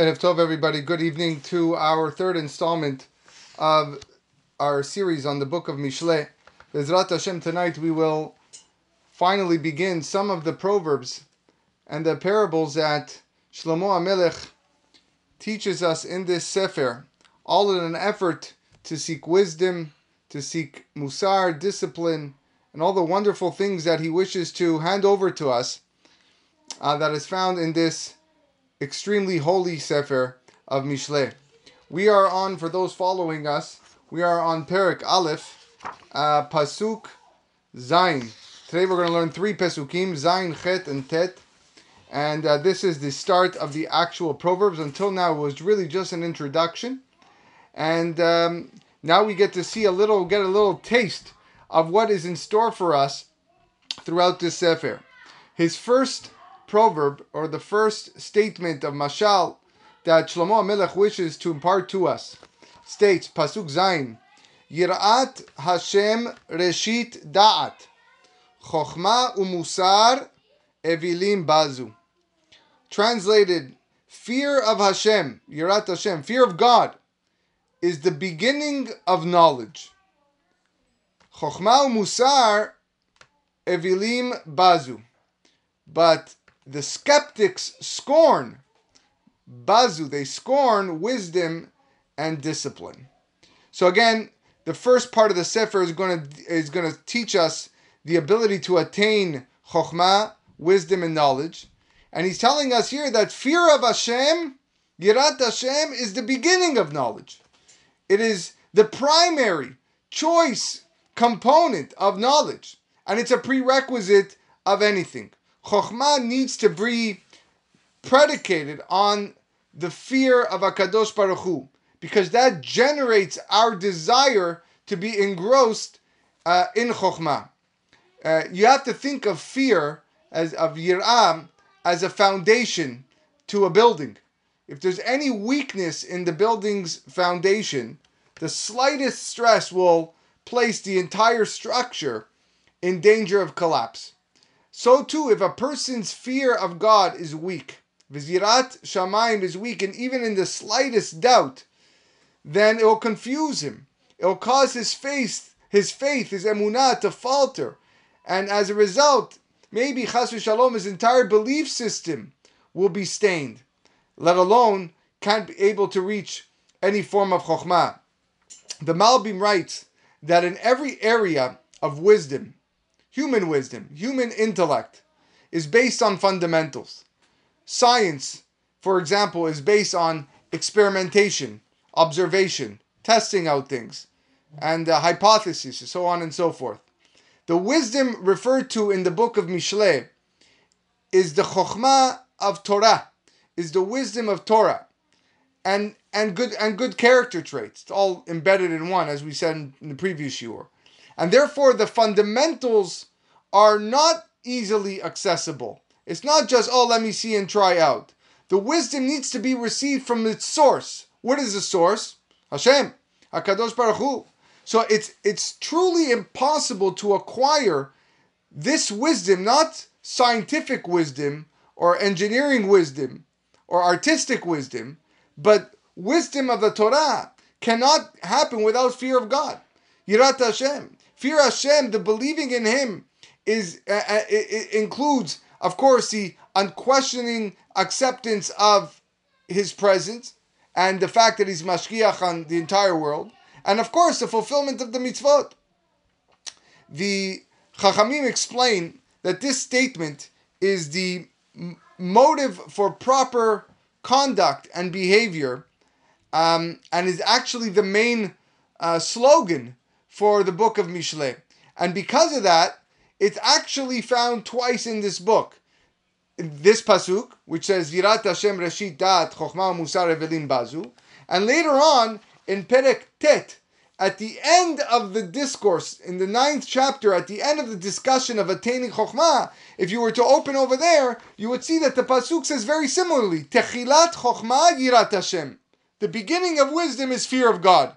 And if Tov, everybody, good evening to our third installment of our series on the book of Mishle. Bezrat Hashem, tonight we will finally begin some of the proverbs and the parables that Shlomo HaMelech teaches us in this Sefer, all in an effort to seek wisdom, to seek musar, discipline, and all the wonderful things that he wishes to hand over to us uh, that is found in this extremely holy Sefer of Mishle. We are on, for those following us, we are on Perek Aleph, uh, Pasuk Zain. Today we're going to learn three Pesukim, Zain, Chet, and Tet. And uh, this is the start of the actual Proverbs. Until now, it was really just an introduction. And um, now we get to see a little, get a little taste of what is in store for us throughout this Sefer. His first proverb or the first statement of Mashal that Shlomo HaMelech wishes to impart to us states, Pasuk Zain, Yirat Hashem Reshit Da'at, Chochma Umusar Evilim Bazu. Translated, fear of Hashem, Yirat Hashem, fear of God, is the beginning of knowledge. Chochma Umusar Evilim Bazu. But the skeptics scorn bazu, they scorn wisdom and discipline. So again, the first part of the sefer is going to is going to teach us the ability to attain chokhmah, wisdom and knowledge, and he's telling us here that fear of Hashem, yirat Hashem, is the beginning of knowledge. It is the primary choice component of knowledge, and it's a prerequisite of anything. Chokhmah needs to be predicated on the fear of Akadosh Baruch Hu, because that generates our desire to be engrossed uh, in Chokhmah. Uh, you have to think of fear as of Yir'am as a foundation to a building. If there's any weakness in the building's foundation, the slightest stress will place the entire structure in danger of collapse. So too, if a person's fear of God is weak, Vizirat Shamayim is weak, and even in the slightest doubt, then it will confuse him. It will cause his faith, his faith, his emunah to falter. And as a result, maybe Chas Shalom, his entire belief system will be stained, let alone can't be able to reach any form of chokhmah. The Malbim writes that in every area of wisdom, human wisdom, human intellect, is based on fundamentals. Science, for example, is based on experimentation, observation, testing out things, and uh, hypotheses, so on and so forth. The wisdom referred to in the book of Mishle is the chokhmah of Torah, is the wisdom of Torah, and and good and good character traits. It's all embedded in one, as we said in, in the previous year. And therefore, the fundamentals are not easily accessible. It's not just, oh, let me see and try out. The wisdom needs to be received from its source. What is the source? Hashem, Hakadosh Baruch Hu. So it's it's truly impossible to acquire this wisdom, not scientific wisdom or engineering wisdom or artistic wisdom, but wisdom of the Torah cannot happen without fear of God. Yirat Hashem. Fear Hashem, the believing in Him, is uh, uh includes, of course, the unquestioning acceptance of His presence and the fact that He's mashgiach on the entire world, and of course, the fulfillment of the mitzvot. The Chachamim explain that this statement is the motive for proper conduct and behavior, um, and is actually the main uh, slogan for the book of Mishle. And because of that, it's actually found twice in this book. This pasuk, which says Yirat Hashem Reshit Dat Chochma Musar Evelim Bazu, and later on in Perek Tet, at the end of the discourse, in the ninth chapter, at the end of the discussion of attaining Chokhmah, if you were to open over there, you would see that the Pasuk says very similarly, Techilat Chokhmah Yirat Hashem. The beginning of wisdom is fear of God.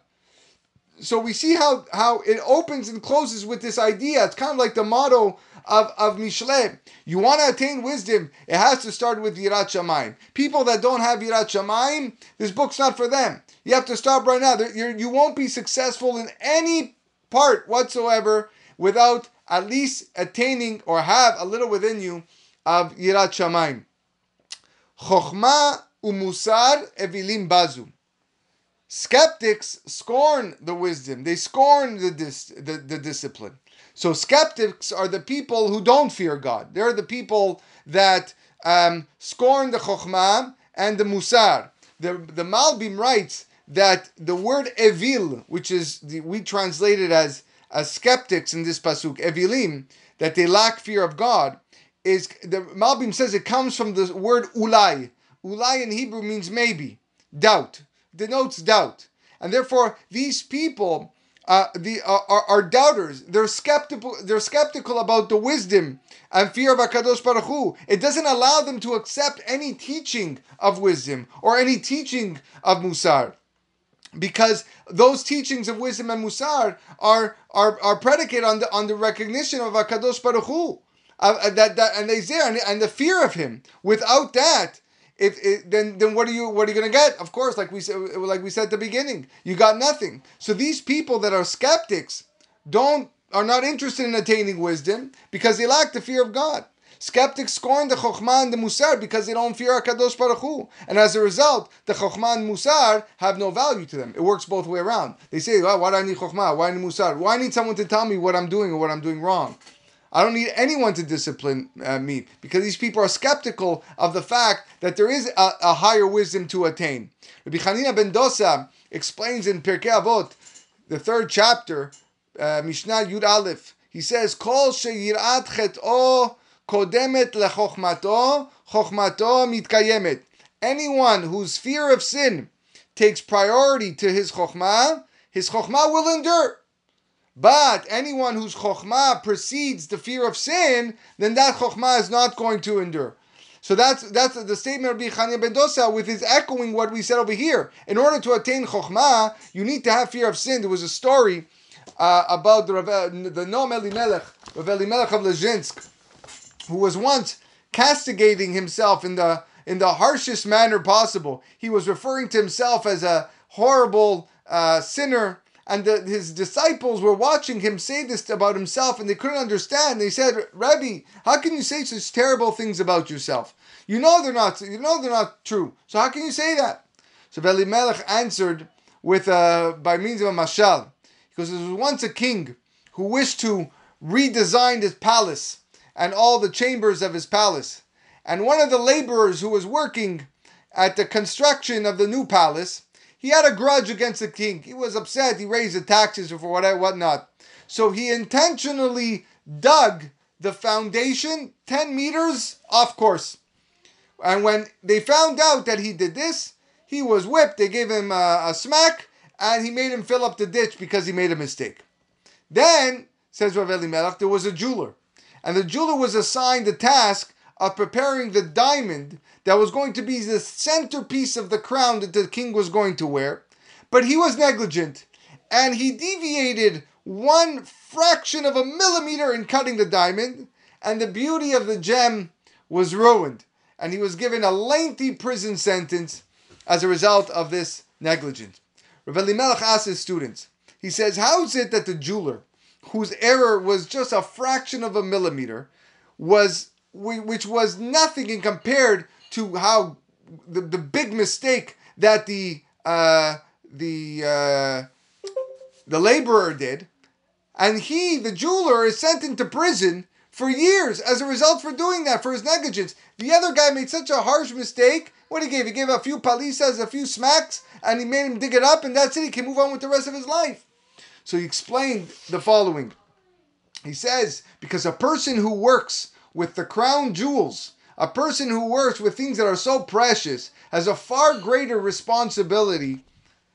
So we see how how it opens and closes with this idea. It's kind of like the motto of, of Mishle. You want to attain wisdom, it has to start with Yirat Shamayim. People that don't have Yirat Shamayim, this book's not for them. You have to stop right now. You're, you won't be successful in any part whatsoever without at least attaining or have a little within you of Yirat Shamayim. Chokhmah umusar evilim bazu. Skeptics scorn the wisdom. They scorn the, dis- the, the discipline. So skeptics are the people who don't fear God. They're the people that um, scorn the chokhmah and the musar. The, the Malbim writes that the word evil, which is the, we translate it as as skeptics in this pasuk, evilim, that they lack fear of God, is the Malbim says it comes from the word ulai. Ulai in Hebrew means maybe, doubt, denotes doubt, and therefore these people uh, the uh, are, are, doubters. They're skeptical. They're skeptical about the wisdom and fear of Hakadosh Baruch Hu. It doesn't allow them to accept any teaching of wisdom or any teaching of Musar, because those teachings of wisdom and Musar are are, are predicated on the on the recognition of Hakadosh Baruch Hu. Uh, that, that and they and, and the fear of him. Without that, if it, then then what are you what are you to get? Of course, like we said, like we said at the beginning, you got nothing. So these people that are skeptics don't are not interested in attaining wisdom because they lack the fear of God. Skeptics scorn the Chokhmah and the Musar because they don't fear HaKadosh Baruch Hu. And as a result, the Chokhmah and Musar have no value to them. It works both way around. They say, oh, why do I need Chokhmah? Why do I need Musar? Why do I need someone to tell me what I'm doing or what I'm doing wrong? I don't need anyone to discipline uh, me because these people are skeptical of the fact that there is a, a higher wisdom to attain. Rabbi Chanina ben Dosa explains in Pirkei Avot, the third chapter, uh, Mishnah Yud Aleph. He says, "Kol sheyirat chet'o kodemet lechochmato, chochmato mitkayemet." Anyone whose fear of sin takes priority to his chokhmah, his chokhmah will endure. But anyone whose chokhmah precedes the fear of sin, then that chokhmah is not going to endure. So that's that's the statement of Rabbi Chanina ben Dosa with his echoing what we said over here. In order to attain chokhmah, you need to have fear of sin. There was a story uh, about the the Noam Elimelech, Rav Elimelech of Lizhensk, who was once castigating himself in the in the harshest manner possible. He was referring to himself as a horrible uh, sinner and the, his disciples were watching him say this about himself and they couldn't understand. They said, Rabbi, how can you say such terrible things about yourself? You know they're not, you know they're not true. So how can you say that? So Melech answered with uh, by means of a mashal. Because there was once a king who wished to redesign his palace and all the chambers of his palace. And one of the laborers who was working at the construction of the new palace he had a grudge against the king. He was upset. He raised the taxes or for whatever, whatnot. So he intentionally dug the foundation 10 meters off course. And when they found out that he did this, he was whipped. They gave him a, a smack and he made him fill up the ditch because he made a mistake. Then, says Rav Elimelech, there was a jeweler. And the jeweler was assigned the task of preparing the diamond that was going to be the centerpiece of the crown that the king was going to wear. But he was negligent and he deviated one fraction of a millimeter in cutting the diamond, and the beauty of the gem was ruined. And he was given a lengthy prison sentence as a result of this negligence. Rav Elimelech asked his students, he says, How is it that the jeweler, whose error was just a fraction of a millimeter, was which was nothing in compared to how the, the big mistake that the uh, the uh, the laborer did, and he, the jeweler, is sent into prison for years as a result for doing that for his negligence. The other guy made such a harsh mistake. What he gave? He gave a few palizas, a few smacks, and he made him dig it up, and that's it. He can move on with the rest of his life. So he explained the following. He says, because a person who works with the crown jewels, a person who works with things that are so precious has a far greater responsibility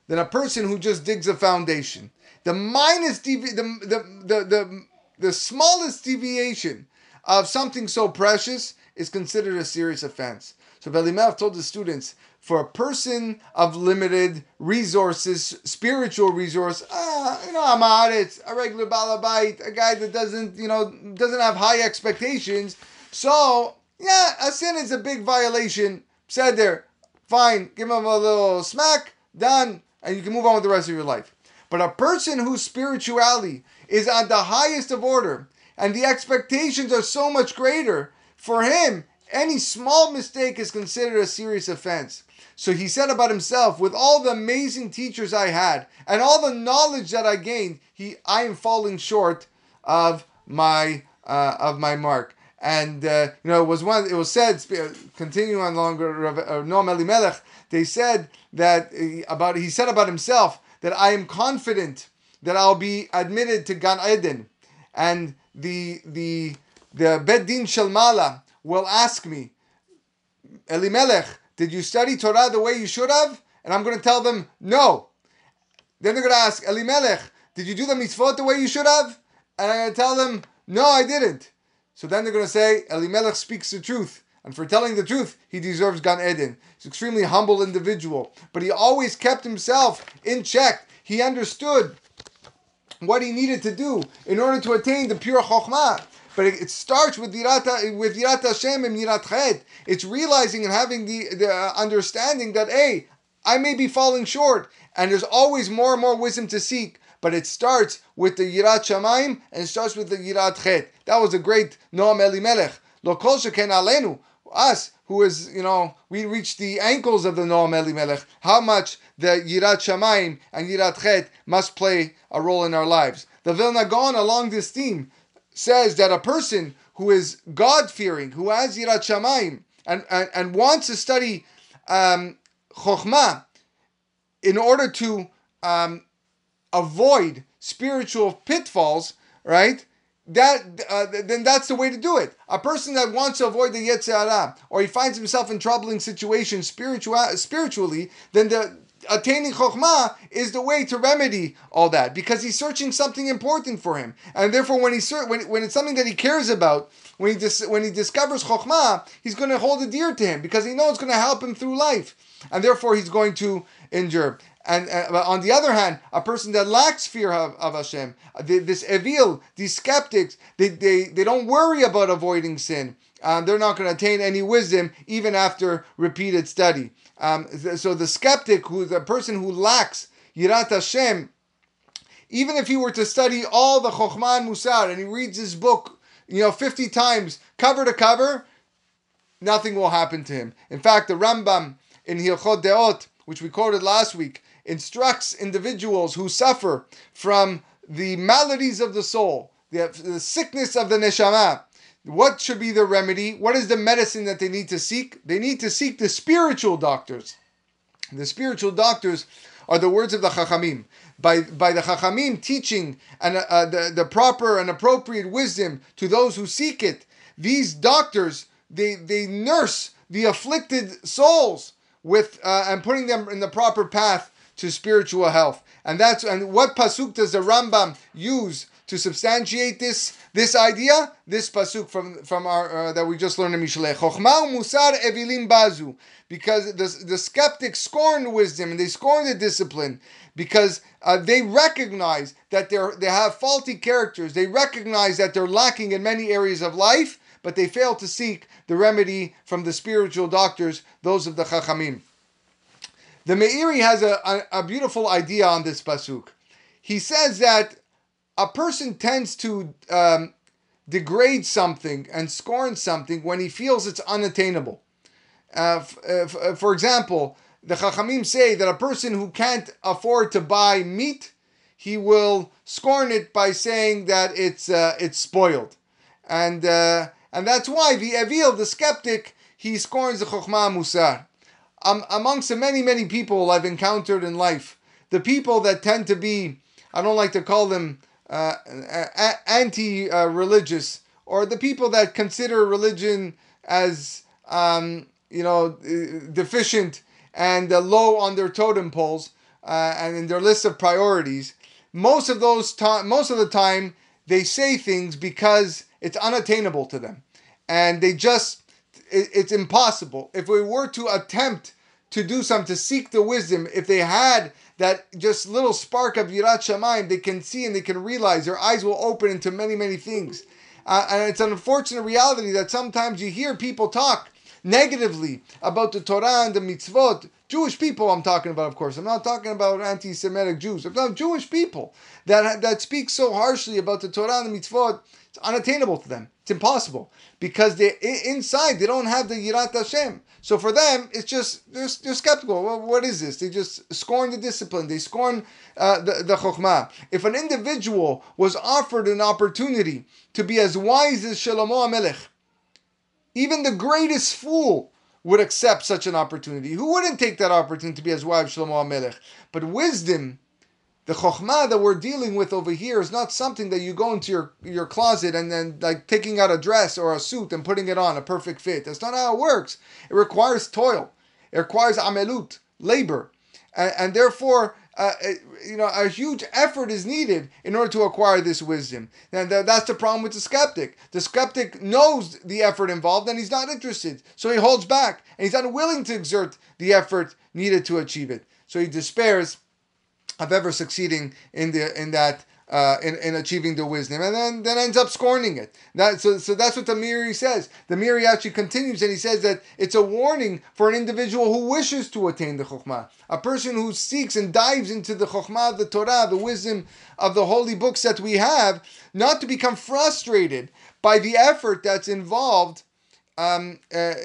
than a person who just digs a foundation. The minus devi- the, the, the, the, the smallest deviation of something so precious is considered a serious offense. So Elimelech told the students, for a person of limited resources, spiritual resource, ah, you know, I'm out, it's a regular balabite, a guy that doesn't, you know, doesn't have high expectations. So, yeah, a sin is a big violation. Said there, fine, give him a little smack, done, and you can move on with the rest of your life. But a person whose spirituality is at the highest of order and the expectations are so much greater, for him, any small mistake is considered a serious offense. So he said about himself, with all the amazing teachers I had and all the knowledge that I gained, he I am falling short of my uh, of my mark. And uh, you know, it was one. It was said, continuing on longer, uh, Noam Elimelech. They said that uh, about he said about himself that I am confident that I'll be admitted to Gan Eden, and the the the Beit Din Shel Ma'alah will ask me, Elimelech, did you study Torah the way you should have? And I'm going to tell them no. Then they're going to ask Elimelech, did you do the mitzvot the way you should have? And I'm going to tell them no, I didn't. So then they're going to say Elimelech speaks the truth. And for telling the truth, he deserves Gan Eden. He's an extremely humble individual. But he always kept himself in check. He understood what he needed to do in order to attain the pure Chokhmah. But it, starts with Yirat, with Yirat Hashem and Yirat Chet. It's realizing and having the, the uh, understanding that, hey, I may be falling short, and there's always more and more wisdom to seek. But it starts with the Yirat Shamayim and it starts with the Yirat Chet. That was a great Noam Elimelech. Lo kol sheken alenu. Us, who is, you know, we reach the ankles of the Noam Elimelech, how much the Yirat Shamayim and Yirat Chet must play a role in our lives. The Vilna Gaon along this theme says that a person who is God fearing, who has Yirat Shamayim, and, and, and wants to study um, Chokhmah in order to um, avoid spiritual pitfalls, right? That uh, then that's the way to do it. A person that wants to avoid the Yetzer Hara, or he finds himself in troubling situations spiritual, spiritually, then the attaining chokhmah is the way to remedy all that because he's searching something important for him, and therefore when he when when it's something that he cares about, when he dis, when he discovers chokhmah, he's going to hold it dear to him because he knows it's going to help him through life, and therefore he's going to endure. And uh, on the other hand, a person that lacks fear of, of Hashem, this evil, these skeptics, they, they, they don't worry about avoiding sin. Um, they're not going to attain any wisdom even after repeated study. Um, so the skeptic, who the person who lacks Yirat Hashem, even if he were to study all the Chokhmah and Musar and he reads his book, you know, 50 times, cover to cover, nothing will happen to him. In fact, the Rambam in Hilchot Deot, which we quoted last week, instructs individuals who suffer from the maladies of the soul, the, the sickness of the neshama, what should be the remedy? What is the medicine that they need to seek? They need to seek the spiritual doctors. The spiritual doctors are the words of the Chachamim. By, by the Chachamim teaching and uh, the, the proper and appropriate wisdom to those who seek it, these doctors, they, they nurse the afflicted souls with uh, and putting them in the proper path to spiritual health. And that's and what pasuk does the Rambam use to substantiate this this idea, this pasuk from from our uh, that we just learned in Mishlei. Chochma musar evilim bazu, because the the skeptics scorn wisdom and they scorn the discipline because uh, they recognize that they they have faulty characters. They recognize that they're lacking in many areas of life, but they fail to seek the remedy from the spiritual doctors, those of the chachamim. The Meiri has a, a, a beautiful idea on this pasuk. He says that a person tends to um, degrade something and scorn something when he feels it's unattainable. Uh, f- uh, uh, for example, the Chachamim say that a person who can't afford to buy meat, he will scorn it by saying that it's uh, it's spoiled, and uh, and that's why the Evil, the skeptic, he scorns the Chokhmah Musar. Um, amongst the many many people I've encountered in life, the people that tend to be, I don't like to call them uh, anti-religious or the people that consider religion as um, you know deficient and uh, low on their totem poles uh, and in their list of priorities most of those time most of the time they say things because it's unattainable to them and they just it, it's impossible. If we were to attempt to do something, to seek the wisdom, if they had that just little spark of Yirat Shamayim, they can see and they can realize, their eyes will open into many, many things. Uh, and it's an unfortunate reality that sometimes you hear people talk negatively about the Torah and the mitzvot. Jewish people, I'm talking about, of course. I'm not talking about anti-Semitic Jews. I'm talking Jewish people that that speak so harshly about the Torah and the mitzvot. It's unattainable to them. It's impossible because they inside they don't have the Yirat Hashem. So for them, it's just they're, they're skeptical. Well, what is this? They just scorn the discipline. They scorn uh, the the chokhmah. If an individual was offered an opportunity to be as wise as Shlomo HaMelech, even the greatest fool would accept such an opportunity. Who wouldn't take that opportunity to be as wise as Shlomo HaMelech? But wisdom the chokhmah that we're dealing with over here is not something that you go into your, your closet and then like taking out a dress or a suit and putting it on a perfect fit. That's not how it works. It requires toil. It requires amelut, labor, and, and therefore, uh, you know, a huge effort is needed in order to acquire this wisdom. And that's the problem with the skeptic. The skeptic knows the effort involved and he's not interested, so he holds back and he's unwilling to exert the effort needed to achieve it. So he despairs of ever succeeding in the in that uh, in, in achieving the wisdom, and then then ends up scorning it. That so so that's what the Meiri says. The Meiri actually continues, and he says that it's a warning for an individual who wishes to attain the chokhmah, a person who seeks and dives into the chokhmah of the Torah, the wisdom of the holy books that we have, not to become frustrated by the effort that's involved. Um, uh,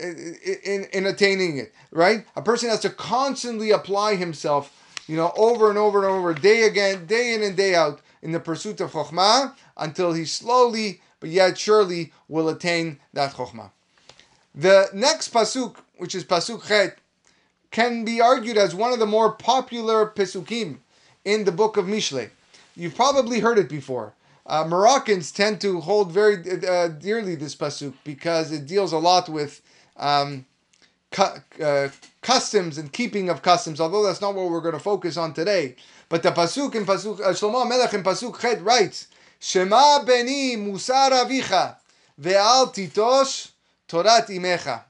in, in attaining it, right? A person has to constantly apply himself you know, over and over and over, day again, day in and day out, in the pursuit of Chokhmah, until he slowly, but yet surely, will attain that Chokhmah. The next Pasuk, which is Pasuk Chet, can be argued as one of the more popular Pesukim in the book of Mishle. You've probably heard it before. Uh, Moroccans tend to hold very uh, dearly this pasuk because it deals a lot with um, uh, customs and keeping of customs, although that's not what we're going to focus on today. But the pasuk in pasuk uh, Shlomo Melech in pasuk Chet writes, "Shema beni musar avicha ve'al titosh torat imecha."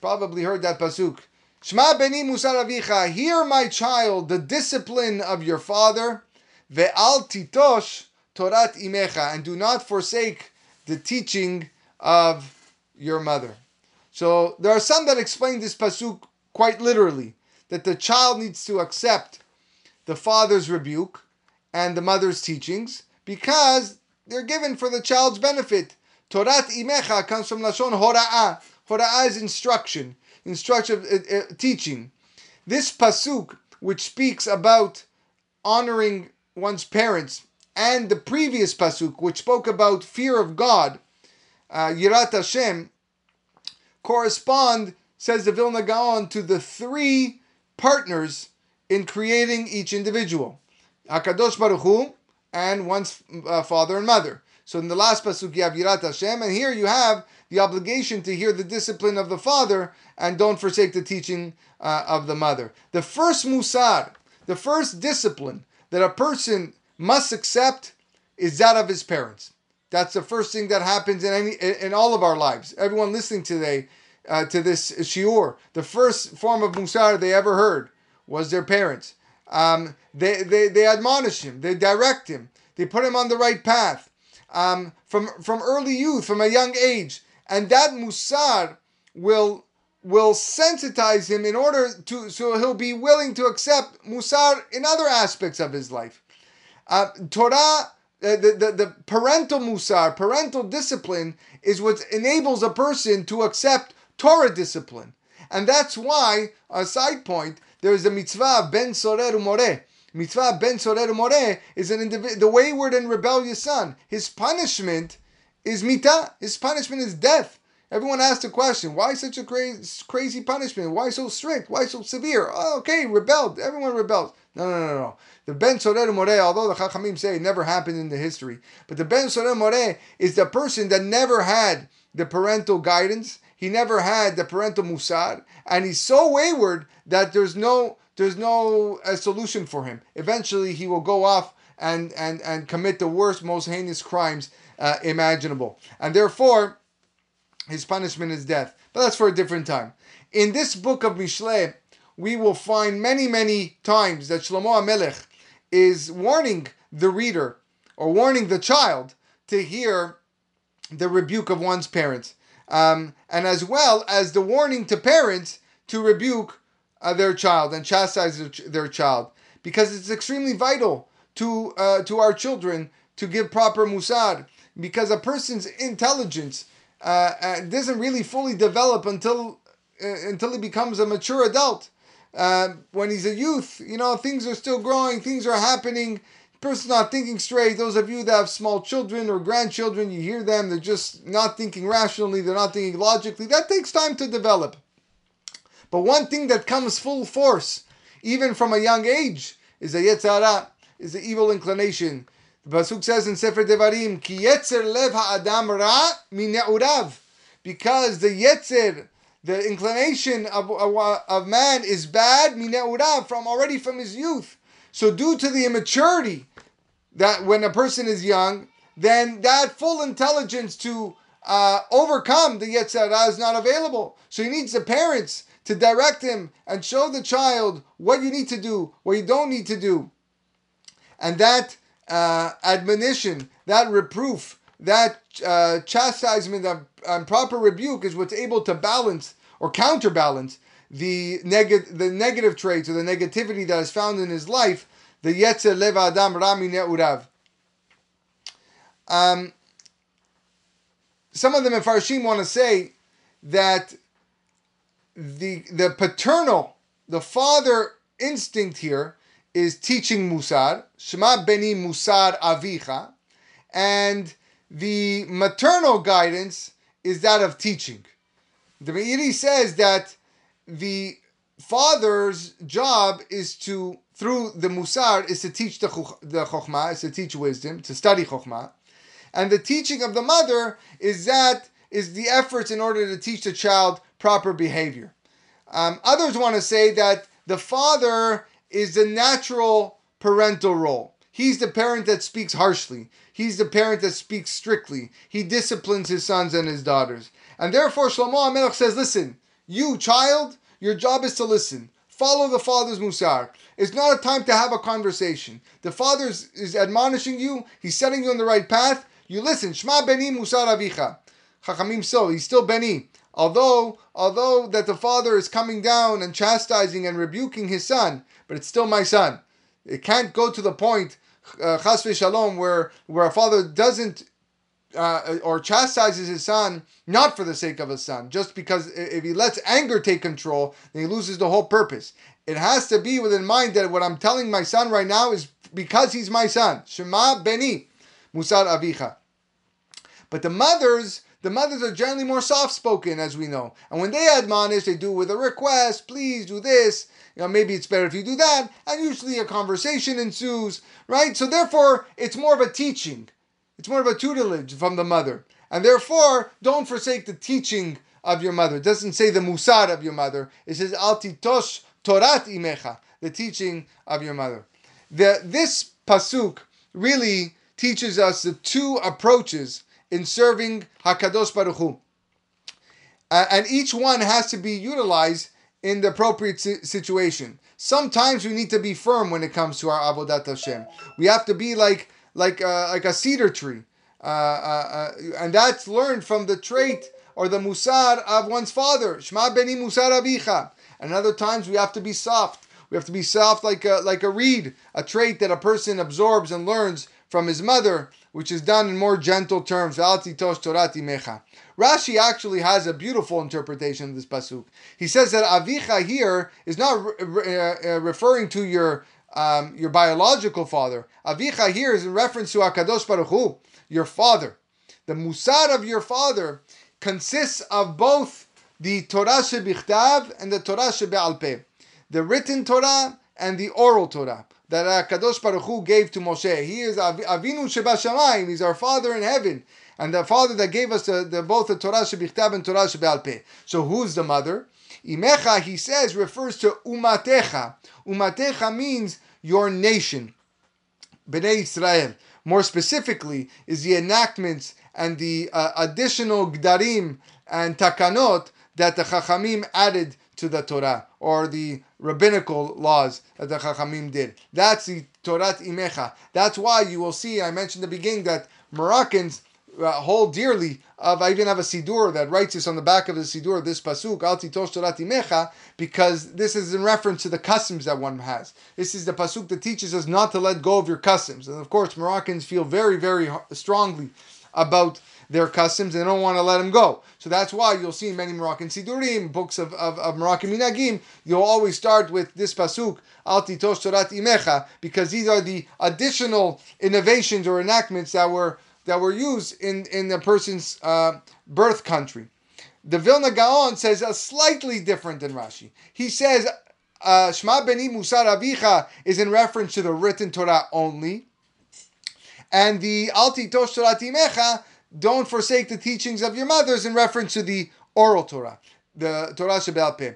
Probably heard that pasuk. Shema beni musar avicha. Hear, my child, the discipline of your father. Ve'al titosh torat imecha, and do not forsake the teaching of your mother. So there are some that explain this pasuk quite literally that the child needs to accept the father's rebuke and the mother's teachings because they're given for the child's benefit. Torat imecha comes from lashon hora'ah. Hora'ah is instruction, instruction, uh, uh, teaching. This pasuk, which speaks about honoring one's parents, and the previous pasuk, which spoke about fear of God, uh, Yirat Hashem, correspond, says the Vilna Gaon, to the three partners in creating each individual. Hakadosh Baruch Hu and one's uh, father and mother. So in the last pasuk Yirat Hashem, and here you have the obligation to hear the discipline of the father and don't forsake the teaching uh, of the mother. The first musar, the first discipline that a person must accept is that of his parents. That's the first thing that happens in any in all of our lives. Everyone listening today uh, to this shiur, the first form of musar they ever heard was their parents. Um, they, they they admonish him, they direct him, they put him on the right path um, from from early youth, from a young age, and that musar will will sensitize him in order to so he'll be willing to accept musar in other aspects of his life. Uh, Torah the, the, the parental musar, parental discipline, is what enables a person to accept Torah discipline. And that's why, a side point, there's a mitzvah ben sorer umoreh. Mitzvah ben sorer umoreh is an the wayward and rebellious son. His punishment is mita. His punishment is death. Everyone asks the question, why such a crazy, crazy punishment? Why so strict? Why so severe? Oh, okay, rebelled. Everyone rebels. No, no, no, no. The Ben Sorer Moreh, although the Chachamim say it never happened in the history, but the Ben Sorer Moreh is the person that never had the parental guidance. He never had the parental musar, and he's so wayward that there's no there's no uh, solution for him. Eventually, he will go off and and and commit the worst, most heinous crimes uh, imaginable, and therefore. his punishment is death. But that's for a different time. In this book of Mishle, we will find many, many times that Shlomo HaMelech is warning the reader or warning the child to hear the rebuke of one's parents. Um, and as well as the warning to parents to rebuke uh, their child and chastise their, child. Because it's extremely vital to, uh, to our children to give proper musar. Because a person's intelligence uh, uh doesn't really fully develop until, uh, until he becomes a mature adult. Uh, when he's a youth, you know, things are still growing, things are happening. Person's not thinking straight. Those of you that have small children or grandchildren, you hear them, they're just not thinking rationally, they're not thinking logically. That takes time to develop. But one thing that comes full force, even from a young age, is the Yetzer Hara, is the evil inclination. The Pasuk says in Sefer Devarim, Ki Yetzer Lev Ha'adam Ra Mine'urav. Because the Yetzer, the inclination of, of, of man is bad, from already from his youth. So due to the immaturity that when a person is young, then that full intelligence to uh, overcome the Yetzer Hara is not available. So he needs the parents to direct him and show the child what you need to do, what you don't need to do. And that uh, admonition, that reproof, that uh, chastisement and proper rebuke is what's able to balance or counterbalance the, neg- the negative traits or the negativity that is found in his life, the Yetzer Lev Adam Ra Mine'urav. Um, some of the Mefarshim want to say that the the paternal, the father instinct here is teaching Musar, Shema Beni Musar Avicha, and the maternal guidance is that of teaching. The Meiri says that the father's job is to, through the Musar, is to teach the, the Chokhmah, is to teach wisdom, to study Chokhmah. And the teaching of the mother is that, is the efforts in order to teach the child proper behavior. Um, others want to say that the father is the natural parental role. He's the parent that speaks harshly. He's the parent that speaks strictly. He disciplines his sons and his daughters. And therefore, Shlomo HaMelech says, listen, you child, your job is to listen. Follow the father's musar. It's not a time to have a conversation. The father is, is admonishing you. He's setting you on the right path. You listen. Shma beni musar avicha. Chachamim so. He's still beni. Although, although that the father is coming down and chastising and rebuking his son, but it's still my son. It can't go to the point, uh, chas shalom, where where a father doesn't uh, or chastises his son not for the sake of his son, just because if he lets anger take control, then he loses the whole purpose. It has to be within mind that what I'm telling my son right now is because he's my son. Shema beni, musar avicha. But the mothers the mothers are generally more soft spoken, as we know. And when they admonish, they do with a request, please do this. You know, maybe it's better if you do that. And usually a conversation ensues, right? So therefore, it's more of a teaching. It's more of a tutelage from the mother. And therefore, don't forsake the teaching of your mother. It doesn't say the musar of your mother. It says altitosh torat imecha, the teaching of your mother. The, this pasuk really teaches us the two approaches in serving Hakadosh Baruch Hu. Uh, and each one has to be utilized in the appropriate situation. Sometimes we need to be firm when it comes to our avodat Hashem. We have to be like like uh, like a cedar tree, uh, uh, uh and that's learned from the trait or the musar of one's father. Shema beni musar avicha. And other times we have to be soft. We have to be soft like a, like a reed, a trait that a person absorbs and learns from his mother which is done in more gentle terms. Rashi actually has a beautiful interpretation of this pasuk. He says that avicha here is not re- re- uh, referring to your um, your biological father. Avicha here is in reference to Akadosh Baruch Hu, your father. The musar of your father consists of both the Torah shebichtav and the Torah shebe'alpeh, the written Torah and the oral Torah that Kadosh Baruch Hu gave to Moshe. He is Avinu Shebashamayim. He's our Father in heaven, and the Father that gave us the, the both the Torah Shebichtab and Torah Shebe'al So who's the mother? Imecha, he says, refers to Umatecha. Umatecha means your nation, Bnei Israel. More specifically, is the enactments and the uh, additional gdarim and takanot that the Chachamim added to the Torah or the rabbinical laws that the Chachamim did. That's the Torah Imecha. That's why you will see, I mentioned in the beginning that Moroccans uh, hold dearly of, I even have a Sidur that writes this on the back of the Sidur, this Pasuk, Al Titosh Torah Imecha, because this is in reference to the customs that one has. This is the Pasuk that teaches us not to let go of your customs. And of course, Moroccans feel very, very strongly about their customs they don't want to let them go. So that's why you'll see many Moroccan Sidurim, books of, of, of Moroccan Minhagim, you'll always start with this Pasuk, Al Titosh Torat Imecha, because these are the additional innovations or enactments that were that were used in, in the person's uh, birth country. The Vilna Gaon says a slightly different than Rashi. He says uh, Shema Beni Musar Avicha is in reference to the written Torah only, and the Alti Tosh Torah don't forsake the teachings of your mothers in reference to the oral Torah, the Torah Shebe'al Peh.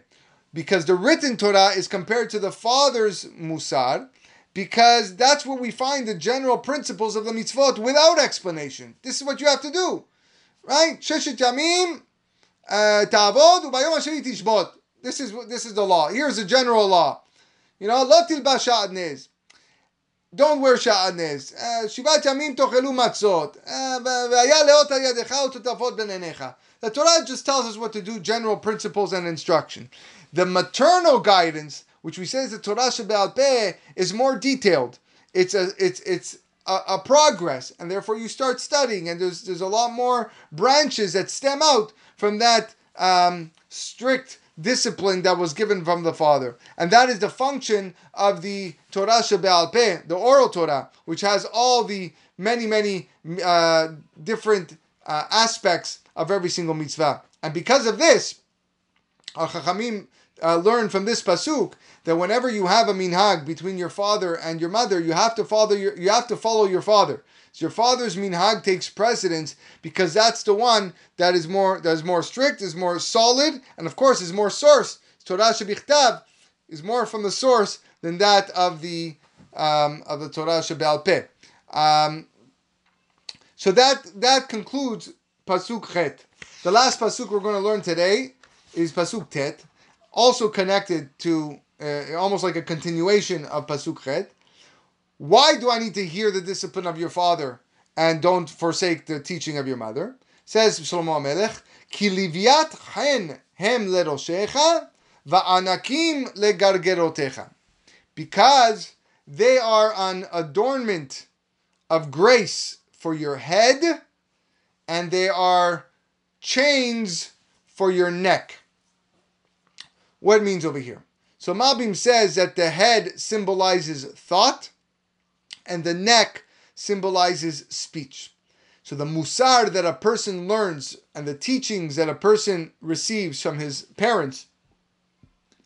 Because the written Torah is compared to the father's Musar, because that's where we find the general principles of the mitzvot without explanation. This is what you have to do, right? Sheshet yamim uh, ta'avod ubayom asher tishbot. This is this is the law. Here's the general law. You know, lo tilba sha'adnez. Don't wear sha'atnez. Shivat yamim tochelu matzot. Benenecha. The Torah just tells us what to do, general principles and instruction. The maternal guidance, which we say is the Torah Shebe'al Peh, is more detailed. It's a it's it's a, a, progress, and therefore you start studying, and there's there's a lot more branches that stem out from that um, strict discipline that was given from the Father. And that is the function of the Torah Shebe'al Peh, the oral Torah, which has all the many, many uh, different uh, aspects of every single mitzvah. And because of this, our Chachamim uh, learn from this pasuk that whenever you have a minhag between your father and your mother, you have to follow your you have to follow your father. So your father's minhag takes precedence because that's the one that is more that is more strict, is more solid, and of course is more source. Torah shebichtav is more from the source than that of the um, of the Torah shebal peh. Um, so that that concludes pasuk chet. The last pasuk we're going to learn today is pasuk tet, also connected to uh, almost like a continuation of pasuk chet. Why do I need to hear the discipline of your father and don't forsake the teaching of your mother? Says Shlomo Melech, Ki liviat chen hem leroshecha va'anakim legargerotecha. Because they are an adornment of grace for your head and they are chains for your neck. What means over here? So Malbim says that the head symbolizes thought and the neck symbolizes speech. So the musar that a person learns and the teachings that a person receives from his parents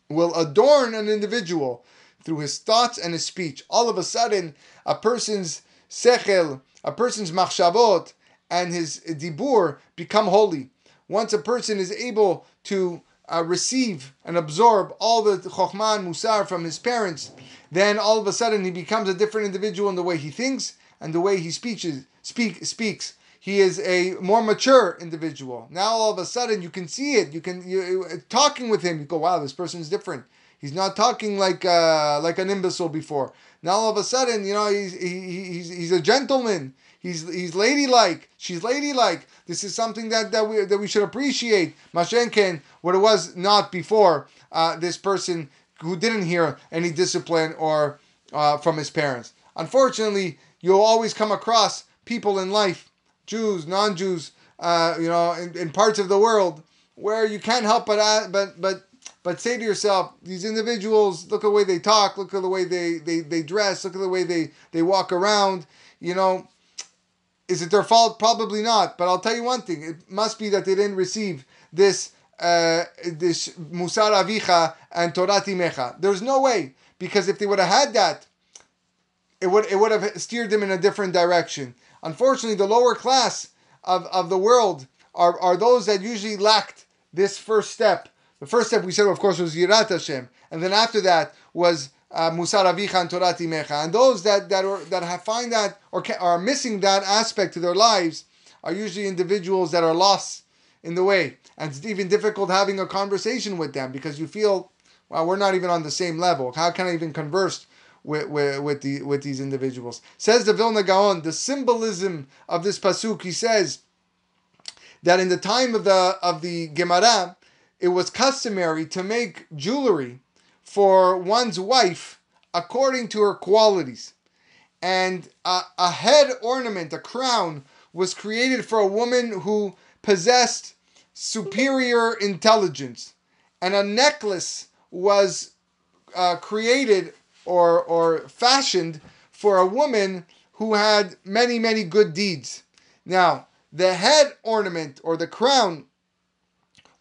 will adorn an individual through his thoughts and his speech. All of a sudden, a person's sechel, a person's machshavot, and his dibur become holy. Once a person is able to uh, receive and absorb all the chokhmah and musar from his parents, then all of a sudden he becomes a different individual in the way he thinks and the way he speeches, speak, speaks. He is a more mature individual. Now all of a sudden you can see it. You can you talking with him. You go, wow, this person is different. He's not talking like uh, like an imbecile before. Now all of a sudden, you know, he's he, he's he's a gentleman. He's he's ladylike. She's ladylike. This is something that, that we that we should appreciate. Mashenken, what it was not before. Uh, this person who didn't hear any discipline or uh, from his parents. Unfortunately, you'll always come across people in life, Jews, non-Jews, uh, you know, in, in, parts of the world where you can't help but uh, but but but say to yourself, these individuals, look at the way they talk, look at the way they they, they dress, look at the way they they walk around. You know, is it their fault? Probably not. But I'll tell you one thing: it must be that they didn't receive this uh, this Musar Avicha and Torat Imecha. There's no way because if they would have had that, it would it would have steered them in a different direction. Unfortunately, the lower class of, of the world are, are those that usually lacked this first step. The first step we said, of course, was Yirat Hashem, and then after that was uh, Musar Avicha and Torat Imecha. And those that that are, that have find that or are missing that aspect to their lives are usually individuals that are lost in the way. And it's even difficult having a conversation with them because you feel, well, we're not even on the same level. How can I even converse with, with, with, the, with these individuals? Says the Vilna Gaon, the symbolism of this pasuk, he says that in the time of the, of the Gemara, it was customary to make jewelry for one's wife according to her qualities. And a, a head ornament, a crown, was created for a woman who possessed superior intelligence. And a necklace was uh, created or, or fashioned for a woman who had many, many good deeds. Now, the head ornament or the crown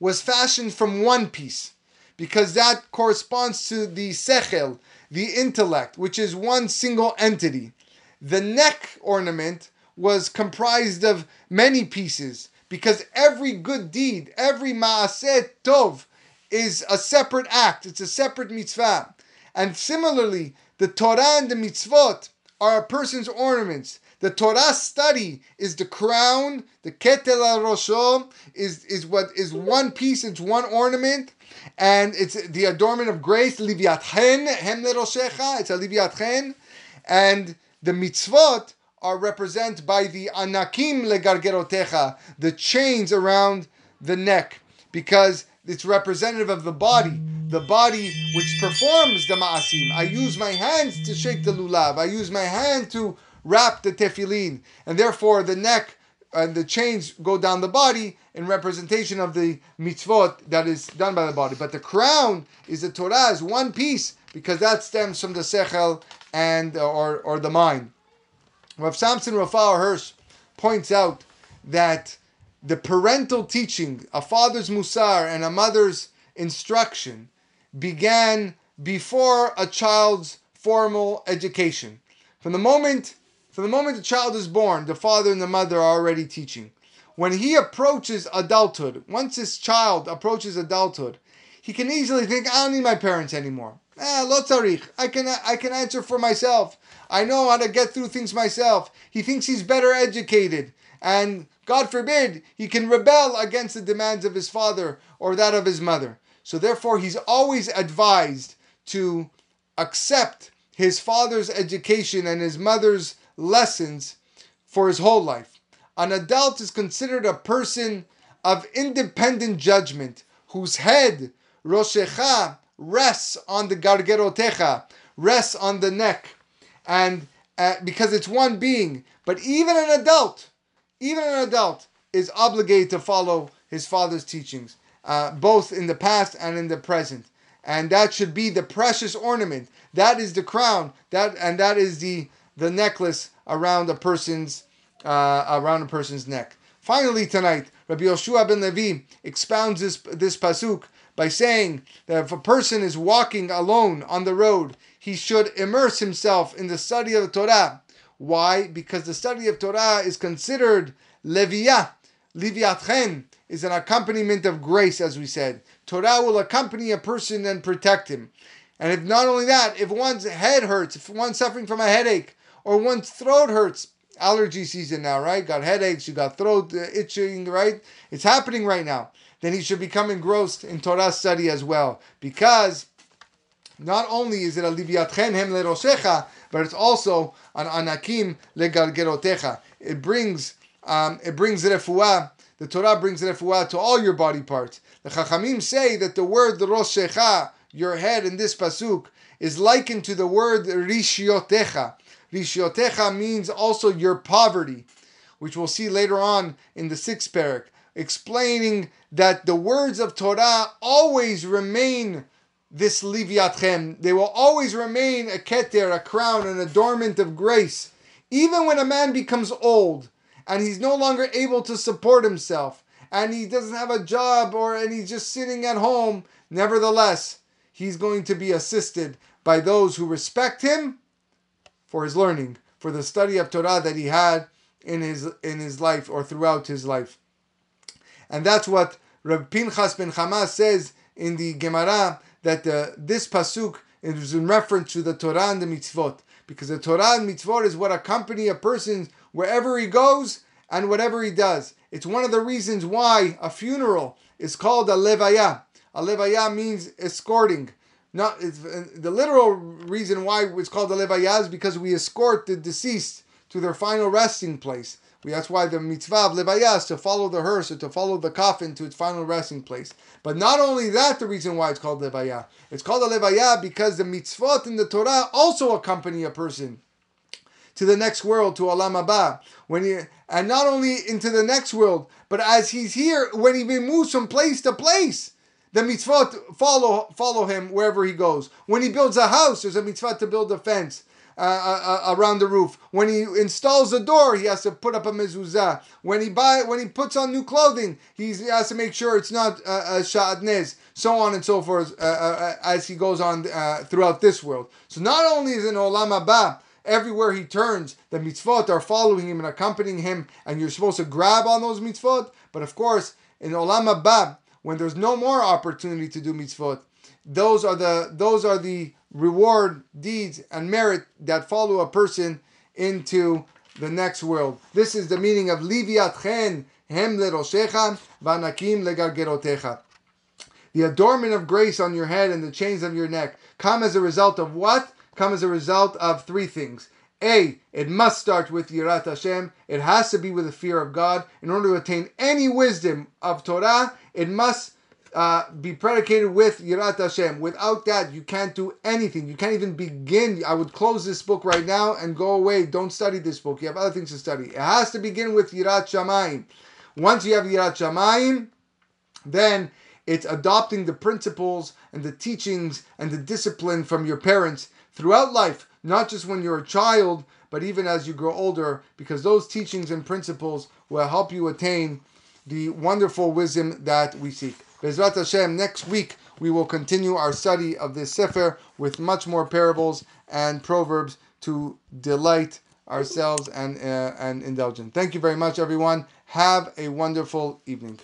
was fashioned from one piece because that corresponds to the sechel, the intellect, which is one single entity. The neck ornament was comprised of many pieces because every good deed, every maaseh tov, is a separate act. It's a separate mitzvah. And similarly, the Torah and the mitzvot are a person's ornaments. The Torah study is the crown. The ketel al rosho is is what is one piece. It's one ornament, and it's the adornment of grace. Liviatchen hem leroshecha. It's a liviatchen, and the mitzvot are represented by the anakim legargerotecha, the chains around the neck, because it's representative of the body, the body which performs the ma'asim. I use my hands to shake the lulav. I use my hand to wrap the tefillin, and therefore the neck and the chains go down the body in representation of the mitzvot that is done by the body. But the crown is the Torah is one piece because that stems from the sechel and or or the mind. Rav Samson Raphael Hirsch points out that the parental teaching, a father's musar and a mother's instruction, began before a child's formal education. From the moment from the moment the child is born, the father and the mother are already teaching. When he approaches adulthood, once this child approaches adulthood, he can easily think, I don't need my parents anymore. Ah, lo. I can I can answer for myself. I know how to get through things myself. He thinks he's better educated, and God forbid he can rebel against the demands of his father or that of his mother. So therefore, he's always advised to accept his father's education and his mother's lessons for his whole life. An adult is considered a person of independent judgment whose head, Roshecha, rests on the Gargerotecha, rests on the neck. And uh, because it's one being. But even an adult, even an adult is obligated to follow his father's teachings, uh, both in the past and in the present. And that should be the precious ornament. That is the crown. That and that is the the necklace around a person's uh, around a person's neck. Finally, tonight, Rabbi Yoshua ben Levi expounds this this pasuk by saying that if a person is walking alone on the road, he should immerse himself in the study of the Torah. Why? Because the study of Torah is considered leviyah. Liviatchen is an accompaniment of grace, as we said. Torah will accompany a person and protect him. And if not only that, if one's head hurts, if one's suffering from a headache, or one's throat hurts, allergy season now, right? Got headaches, you got throat uh, itching, right? It's happening right now. Then he should become engrossed in Torah study as well, because not only is it a liviatchen hem leroshecha, but it's also an anakim legargerotecha. It brings um, it brings refuah. The Torah brings refuah to all your body parts. The Chachamim say that the word roshecha, your head in this pasuk, is likened to the word rishiotecha. Rishiotecha means also your poverty, which we'll see later on in the sixth perek, explaining that the words of Torah always remain this liviatchen. They will always remain a keter, a crown, an adornment of grace. Even when a man becomes old and he's no longer able to support himself and he doesn't have a job or and he's just sitting at home, nevertheless, he's going to be assisted by those who respect him for his learning, for the study of Torah that he had in his in his life or throughout his life. And that's what Reb Pinchas ben Chama says in the Gemara that uh, this pasuk is in reference to the Torah and the mitzvot, because the Torah and mitzvot is what accompany a person wherever he goes, and whatever he does. It's one of the reasons why a funeral is called a levaya. A levaya means escorting. Not the literal reason why it's called a levaya is because we escort the deceased to their final resting place. That's why the mitzvah of levaya is to follow the hearse or to follow the coffin to its final resting place. But not only that, the reason why it's called levaya. It's called a levaya because the mitzvot in the Torah also accompany a person to the next world, to Olam Haba. When he, and not only into the next world, but as he's here, when he moves from place to place, the mitzvot follow follow him wherever he goes. When he builds a house, there's a mitzvah to build a fence. Uh, uh, uh, around the roof. When he installs a door, he has to put up a mezuzah. When he buy, when he puts on new clothing, he has to make sure it's not uh, a sha'atnez. So on and so forth uh, uh, as he goes on throughout this world. So not only is in olam haba Everywhere he turns, the mitzvot are following him and accompanying him, and you're supposed to grab on those mitzvot. But of course, in Olam Haba, when there's no more opportunity to do mitzvot, those are the those are the reward deeds and merit that follow a person into the next world. This is the meaning of Liviat Chen Hem Leroshecha Vanakim Legargerotecha. The adornment of grace on your head and the chains of your neck come as a result of what? come as a result of three things. A, it must start with Yirat Hashem. It has to be with the fear of God. In order to attain any wisdom of Torah, it must uh, be predicated with Yirat Hashem. Without that, you can't do anything. You can't even begin. I would close this book right now and go away. Don't study this book. You have other things to study. It has to begin with Yirat Shamayim. Once you have Yirat Shamayim, then it's adopting the principles and the teachings and the discipline from your parents throughout life, not just when you're a child, but even as you grow older, because those teachings and principles will help you attain the wonderful wisdom that we seek. Bezrat Hashem, next week we will continue our study of this Sefer with much more parables and proverbs to delight ourselves and, uh, and indulgence. Thank you very much, everyone. Have a wonderful evening.